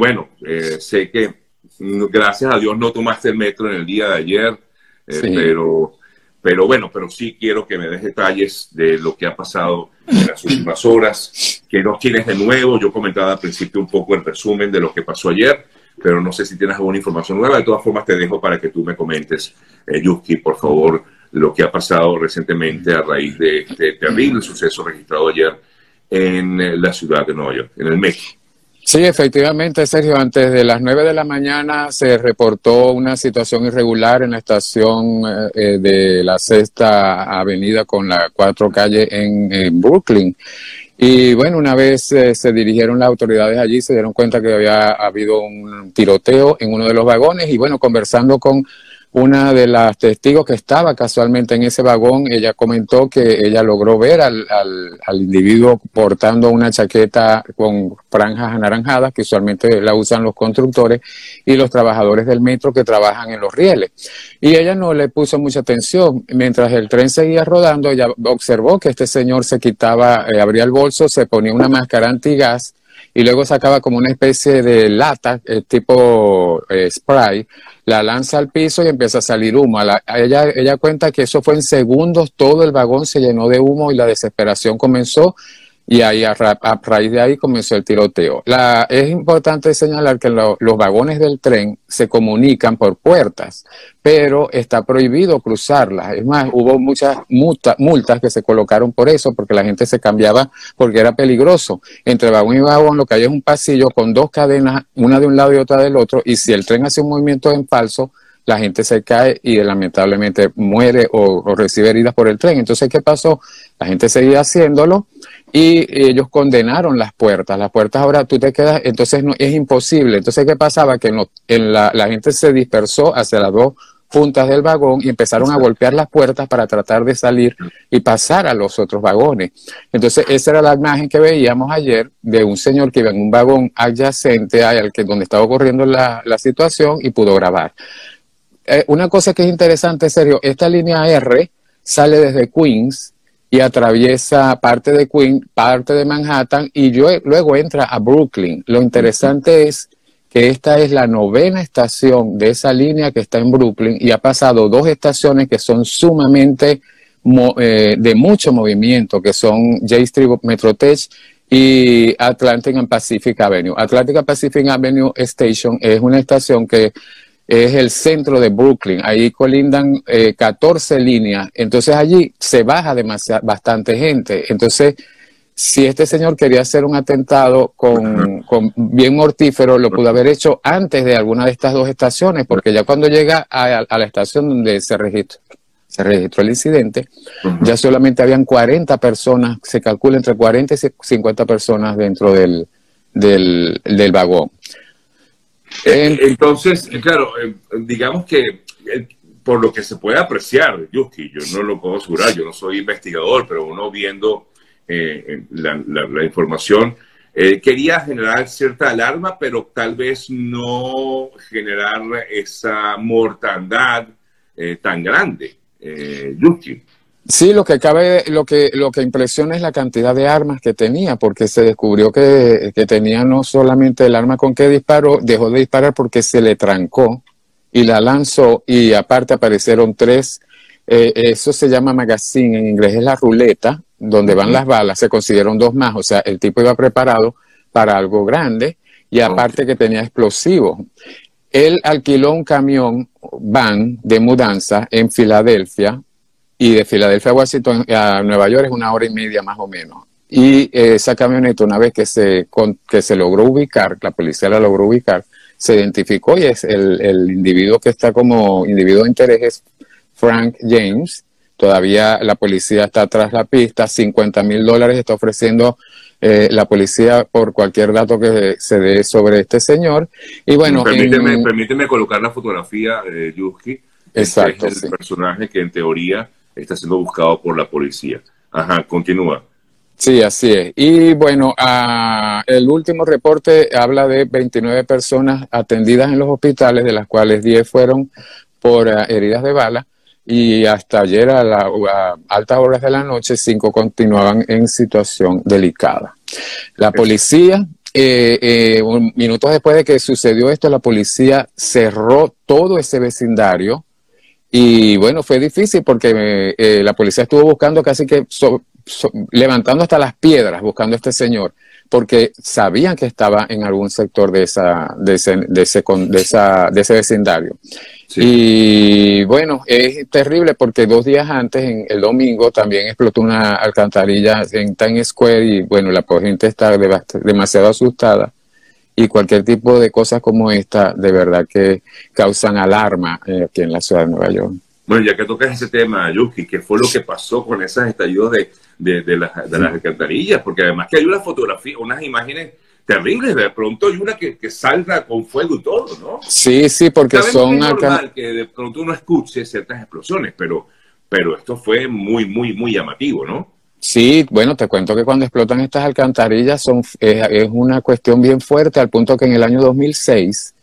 bueno, eh, sé que gracias a Dios no tomaste el metro en el día de ayer, eh, pero, pero bueno, pero sí quiero que me des detalles de lo que ha pasado en las últimas horas, que no tienes de nuevo. Yo comentaba al principio un poco el resumen de lo que pasó ayer, pero no sé si tienes alguna información nueva. De todas formas, te dejo para que tú me comentes, eh, Yuki, por favor, lo que ha pasado recientemente a raíz de este terrible suceso registrado ayer en eh, la ciudad de Nueva York, en el metro. Sí, efectivamente, Sergio, antes de las 9 de la mañana se reportó una situación irregular en la estación eh, eh, de la sexta avenida con la cuatro calle en, Brooklyn. Y bueno, una vez se dirigieron las autoridades allí, se dieron cuenta que había habido un tiroteo en uno de los vagones y bueno, conversando con una de las testigos que estaba casualmente en ese vagón, ella comentó que ella logró ver al, al, individuo portando una chaqueta con franjas anaranjadas, que usualmente la usan los constructores y los trabajadores del metro que trabajan en los rieles. Y ella no le puso mucha atención. Mientras el tren seguía rodando, ella observó que este señor se quitaba, eh, abría el bolso, se ponía una máscara antigas y luego sacaba como una especie de lata, eh, tipo eh, spray, la lanza al piso y empieza a salir humo. ella, ella cuenta que eso fue en segundos, todo el vagón se llenó de humo y la desesperación comenzó y ahí a, raíz de ahí comenzó el tiroteo. La, es importante señalar que los vagones del tren se comunican por puertas, pero está prohibido cruzarlas. Es más, hubo muchas multas que se colocaron por eso, porque la gente se cambiaba porque era peligroso. Entre vagón y vagón lo que hay es un pasillo con dos cadenas, una de un lado y otra del otro, y si el tren hace un movimiento en falso, la gente se cae y lamentablemente muere o, recibe heridas por el tren. Entonces, ¿qué pasó? La gente seguía haciéndolo y ellos condenaron las puertas. Las puertas ahora tú te quedas, entonces no, es imposible. Entonces, ¿qué pasaba? Que en, la, la gente se dispersó hacia las dos puntas del vagón y empezaron a golpear las puertas para tratar de salir y pasar a los otros vagones. Entonces, esa era la imagen que veíamos ayer de un señor que iba en un vagón adyacente al que donde estaba ocurriendo la, la situación y pudo grabar. Eh, una cosa que es interesante, serio, esta línea R sale desde Queens y atraviesa parte de Queens, parte de Manhattan y luego entra a Brooklyn. Lo interesante es que esta es la novena estación de esa línea que está en Brooklyn y ha pasado dos estaciones que son sumamente eh, de mucho movimiento, que son J Street Metrotech y Atlantic and Pacific Avenue. Atlantic and Pacific Avenue Station es una estación que es el centro de Brooklyn. Ahí colindan 14 eh, líneas. Entonces allí se baja demasiada, bastante gente. Entonces, si este señor quería hacer un atentado con, bien mortífero, lo pudo haber hecho antes de alguna de estas dos estaciones, porque ya cuando llega a, la estación donde se registró, se registró el incidente, ya solamente habían 40 personas, se calcula entre 40 y 50 personas dentro del, del, del vagón. Eh, entonces, eh, claro, eh, digamos que por lo que se puede apreciar, Yuski, yo no lo puedo asegurar, yo no soy investigador, pero uno viendo la, información, quería generar cierta alarma, pero tal vez no generar esa mortandad tan grande, Yuski. Sí, lo que cabe, lo que, lo que impresiona es la cantidad de armas que tenía, porque se descubrió que, tenía no solamente el arma con que disparó, dejó de disparar porque se le trancó y la lanzó y aparte aparecieron tres, eh, eso se llama magazine, en inglés es la ruleta, donde van las balas, se consiguieron dos más, o sea, el tipo iba preparado para algo grande y aparte que tenía explosivos. Él alquiló un camión van de mudanza en Filadelfia y de Filadelfia a Washington a Nueva York es una hora y media más o menos. Y eh, esa camioneta, una vez que se, que se logró ubicar, la policía la logró ubicar, se identificó y es el, el individuo que está como individuo de interés es Frank James. Todavía la policía está tras la pista, 50 mil dólares está ofreciendo eh, la policía por cualquier dato que se dé sobre este señor. Y bueno, permíteme, permíteme colocar la fotografía de Yuski. Este Exacto. es el personaje que en teoría está siendo buscado por la policía. Ajá, continúa. Sí, así es. Y bueno, ah, el último reporte habla de 29 personas atendidas en los hospitales, de las cuales 10 fueron por ah, heridas de bala y hasta ayer a, las altas horas de la noche 5 continuaban en situación delicada. La policía eh, minutos después de que sucedió esto, la policía cerró todo ese vecindario y bueno, fue difícil porque la policía estuvo buscando casi que levantando hasta las piedras buscando a este señor porque sabían que estaba en algún sector de, esa, de, ese, de, ese, de, esa, de ese vecindario. Y bueno, es terrible porque dos días antes, en el domingo, también explotó una alcantarilla en Times Square y bueno, la gente está demasiado asustada y cualquier tipo de cosas como esta de verdad que causan alarma eh, aquí en la ciudad de Nueva York. Bueno, ya que tocas ese tema, Yuki, ¿qué fue lo que pasó con esos estallidos de, de, de, las, de las alcantarillas? Porque además que hay una fotografía, unas imágenes terribles, de pronto hay una que, que salga con fuego y todo, ¿no? Sí, sí, porque son... Es normal que de pronto uno escuche ciertas explosiones, pero, pero esto fue muy, muy, muy llamativo, ¿no? Sí, bueno, te cuento que cuando explotan estas alcantarillas son, es, es una cuestión bien fuerte, al punto que en el año 2006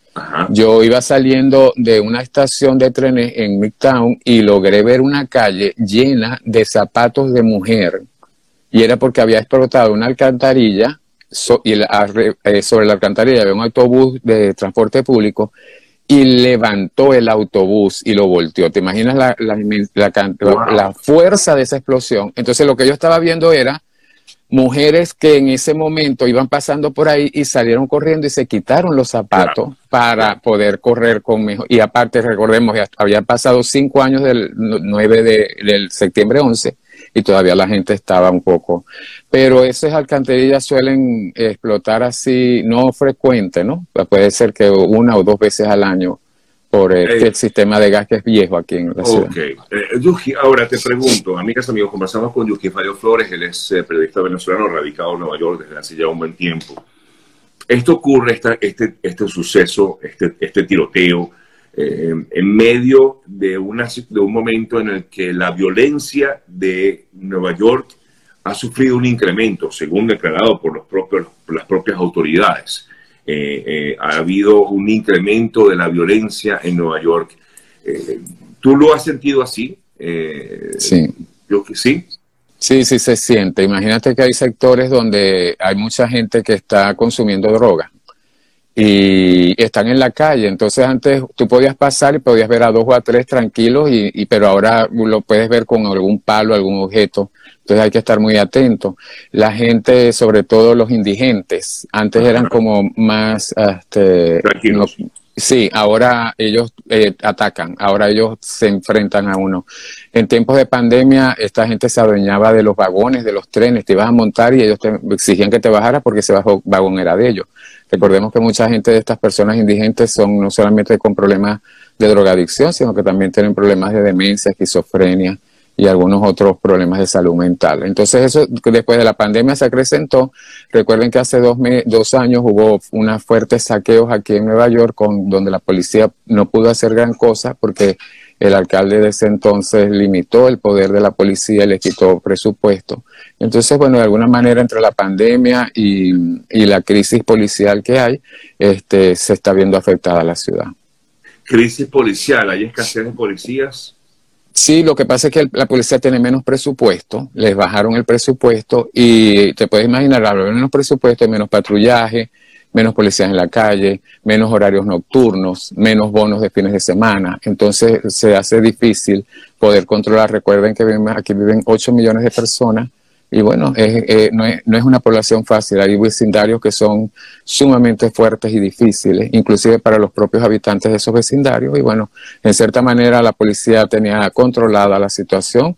yo iba saliendo de una estación de trenes en Midtown y logré ver una calle llena de zapatos de mujer. Y era porque había explotado una alcantarilla y eh, sobre la alcantarilla había un autobús de transporte público y levantó el autobús y lo volteó. ¿Te imaginas la, la, fuerza de esa explosión? Entonces lo que yo estaba viendo era mujeres que en ese momento iban pasando por ahí y salieron corriendo y se quitaron los zapatos para poder correr con mejor. Y aparte, recordemos, ya había pasado cinco años del 9 de, del septiembre 11 y todavía la gente estaba un poco. Pero esas alcantarillas suelen explotar así, no frecuente, ¿no? Puede ser que una o dos veces al año por el, sistema de gas que es viejo aquí en la ciudad. Ok. Eh, ahora te pregunto, amigas, amigos, conversamos con Yuki Fabio Flores, él es eh, periodista venezolano radicado en Nueva York desde hace ya un buen tiempo. Esto ocurre, esta, este, este suceso, este, este tiroteo, eh, en medio de, una, de un momento en el que la violencia de Nueva York ha sufrido un incremento, según declarado por, los propios, por las propias autoridades. Eh, eh, ha habido un incremento de la violencia en Nueva York. ¿Tú lo has sentido así? sí. Yo que sí. Sí, sí se siente. Imagínate que hay sectores donde hay mucha gente que está consumiendo droga y están en la calle. Entonces antes tú podías pasar y podías ver a dos o a tres tranquilos, y, pero ahora lo puedes ver con algún palo, algún objeto. Entonces hay que estar muy atento. La gente, sobre todo los indigentes, antes eran como más... Este, tranquilos. Sí, ahora ellos eh, atacan, ahora ellos se enfrentan a uno. En tiempos de pandemia, esta gente se adueñaba de los vagones, de los trenes, te ibas a montar y ellos te exigían que te bajaras porque ese vagón era de ellos. Recordemos que mucha gente de estas personas indigentes son no solamente con problemas de drogadicción, sino que también tienen problemas de demencia, esquizofrenia y algunos otros problemas de salud mental. Entonces eso después de la pandemia se acrecentó. Recuerden que hace dos, dos años hubo unos fuertes saqueos aquí en Nueva York con, donde la policía no pudo hacer gran cosa porque el alcalde de ese entonces limitó el poder de la policía y le quitó presupuesto. Entonces, bueno, de alguna manera entre la pandemia y, la crisis policial que hay, este, se está viendo afectada la ciudad. ¿Crisis policial? ¿Hay escasez de policías? Sí, lo que pasa es que la policía tiene menos presupuesto, les bajaron el presupuesto y te puedes imaginar, al menos presupuesto, menos patrullaje, menos policías en la calle, menos horarios nocturnos, menos bonos de fines de semana. Entonces se hace difícil poder controlar. Recuerden que aquí viven 8 millones de personas y bueno, eh, no, es, no, es, una población fácil. Hay vecindarios que son sumamente fuertes y difíciles, inclusive para los propios habitantes de esos vecindarios. Y bueno, en cierta manera la policía tenía controlada la situación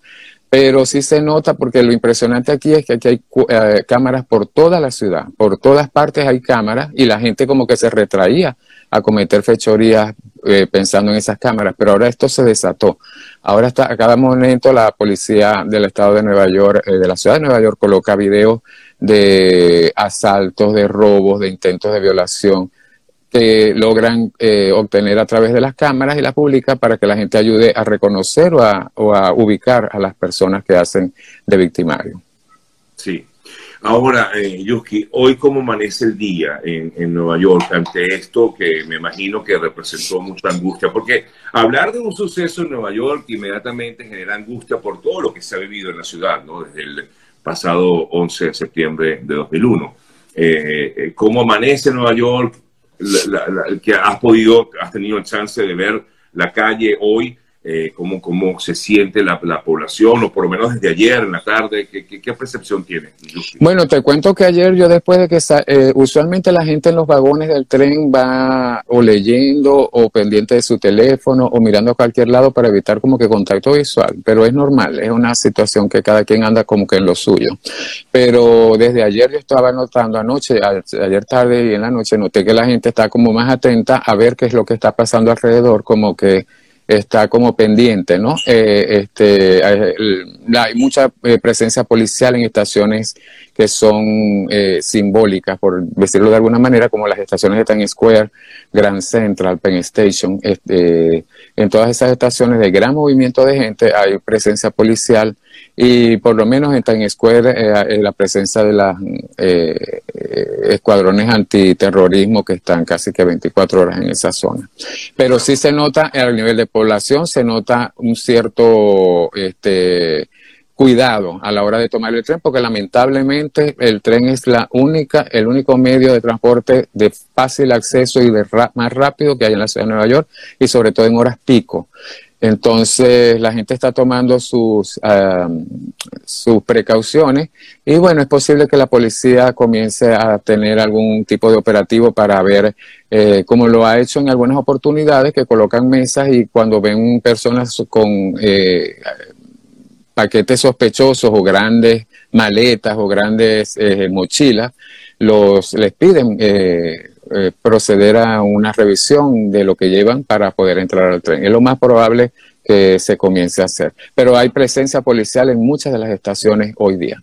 pero sí se nota porque lo impresionante aquí es que aquí hay eh, cámaras por toda la ciudad, por todas partes hay cámaras y la gente como que se retraía a cometer fechorías eh, pensando en esas cámaras, pero ahora esto se desató. Ahora está a cada momento la policía del estado de Nueva York, eh, de la ciudad de Nueva York, coloca videos de asaltos, de robos, de intentos de violación que logran eh, obtener a través de las cámaras y las publica para que la gente ayude a reconocer o a, ubicar a las personas que hacen de victimario. Sí. Ahora, eh, Yuski, hoy cómo amanece el día en, en, Nueva York ante esto que me imagino que representó mucha angustia, porque hablar de un suceso en Nueva York inmediatamente genera angustia por todo lo que se ha vivido en la ciudad, ¿no? Desde el pasado 11 de septiembre de 2001. eh, cómo amanece Nueva York, que has podido, has tenido el chance de ver la calle hoy eh, cómo, cómo se siente la, la, población, o por lo menos desde ayer en la tarde, ¿qué, qué, percepción tiene? Bueno, te cuento que ayer yo después de que eh, usualmente la gente en los vagones del tren va o leyendo o pendiente de su teléfono o mirando a cualquier lado para evitar como que contacto visual, pero es normal, es una situación que cada quien anda como que en lo suyo. Pero desde ayer yo estaba notando anoche, ayer tarde y en la noche noté que la gente está como más atenta a ver qué es lo que está pasando alrededor, como que está como pendiente, ¿no? Eh, este, hay mucha eh, presencia policial en estaciones que son eh, simbólicas, por decirlo de alguna manera, como las estaciones de Times Square, Grand Central, Penn Station. Este, en todas esas estaciones de gran movimiento de gente hay presencia policial y por lo menos en Times Square eh, la presencia de los eh, escuadrones antiterrorismo que están casi que 24 horas en esa zona. Pero sí se nota al nivel de población, se nota un cierto este, cuidado a la hora de tomar el tren, porque lamentablemente el tren es la única, el único medio de transporte de fácil acceso y de más rápido que hay en la ciudad de Nueva York y sobre todo en horas pico. Entonces la gente está tomando sus, sus precauciones y bueno, es posible que la policía comience a tener algún tipo de operativo para ver, eh, como lo ha hecho en algunas oportunidades, que colocan mesas y cuando ven personas con eh, paquetes sospechosos o grandes maletas o grandes eh, mochilas, los les piden eh, eh, proceder a una revisión de lo que llevan para poder entrar al tren. Es lo más probable que se comience a hacer. Pero hay presencia policial en muchas de las estaciones hoy día.